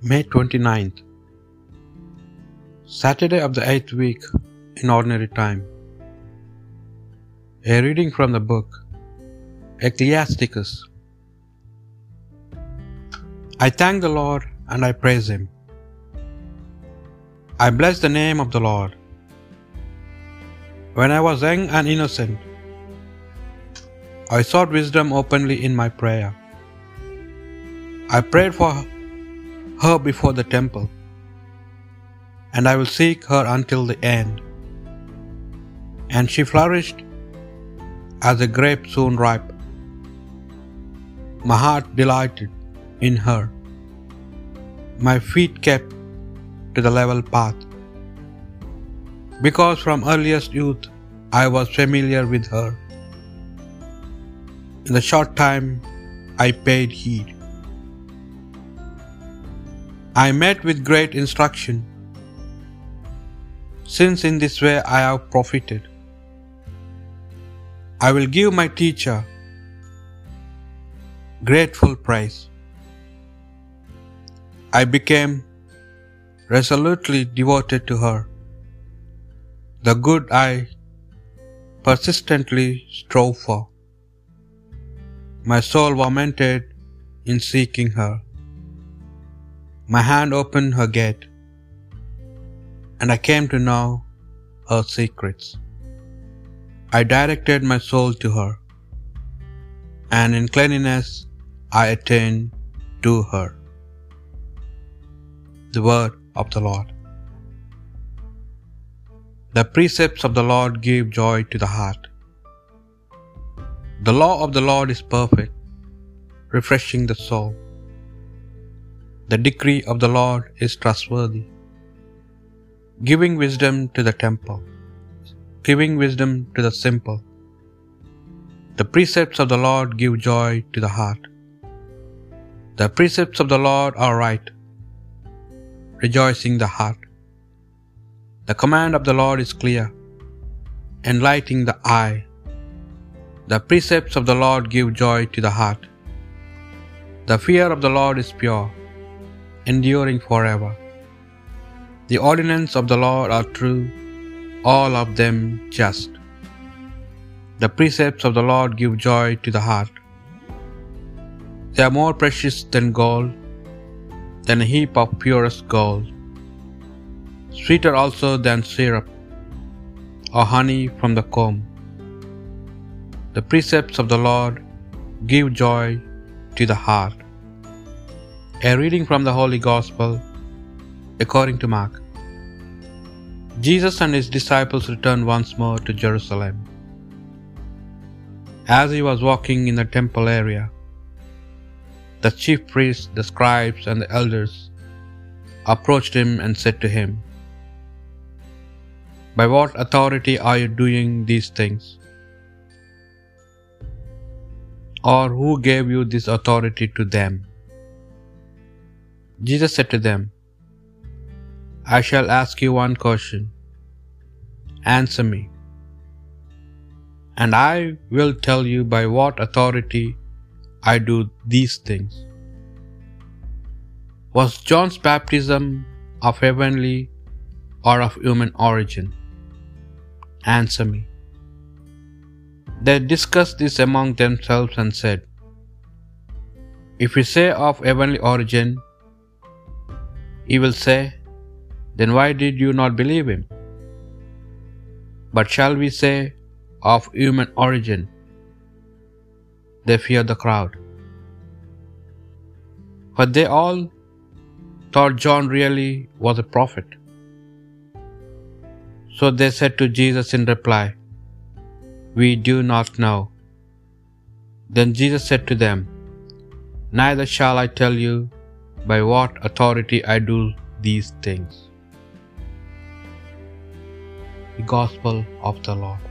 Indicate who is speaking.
Speaker 1: May 29th, Saturday of the eighth week in Ordinary Time. A reading from the book Ecclesiasticus. I thank the Lord and I praise Him. I bless the name of the Lord. When I was young and innocent, I sought wisdom openly in my prayer. I prayed for her before the temple, and I will seek her until the end. And she flourished as a grape soon ripe. My heart delighted in her. My feet kept to the level path. Because from earliest youth I was familiar with her. In the short time I paid heed. I met with great instruction, since in this way I have profited. I will give my teacher grateful praise. I became resolutely devoted to her. The good I persistently strove for. My soul lamented in seeking her. My hand opened her gate, and I came to know her secrets. I directed my soul to her, and in cleanliness I attained to her. The word of the Lord. The precepts of the Lord give joy to the heart. The law of the Lord is perfect, refreshing the soul. The decree of the Lord is trustworthy, giving wisdom to the temple, giving wisdom to the simple. The precepts of the Lord give joy to the heart. The precepts of the Lord are right, rejoicing the heart. The command of the Lord is clear, enlightening the eye. The precepts of the Lord give joy to the heart. The fear of the Lord is pure, enduring forever. The ordinances of the Lord are true, all of them just. The precepts of the Lord give joy to the heart. They are more precious than gold, than a heap of purest gold, sweeter also than syrup, or honey from the comb. The precepts of the Lord give joy to the heart. A reading from the Holy Gospel according to Mark. Jesus and his disciples returned once more to Jerusalem. As he was walking in the temple area, the chief priests, the scribes, and the elders approached him and said to him, By what authority are you doing these things? Or who gave you this authority to them? Jesus said to them, I shall ask you one question. Answer me, and I will tell you by what authority I do these things. Was John's baptism of heavenly or of human origin? Answer me. They discussed this among themselves and said, If we say of heavenly origin, he will say, Then why did you not believe him? But shall we say of human origin? They fear the crowd. For they all thought John really was a prophet. So they said to Jesus in reply, We do not know. Then Jesus said to them, Neither shall I tell you by what authority I do these things. The Gospel of the Lord.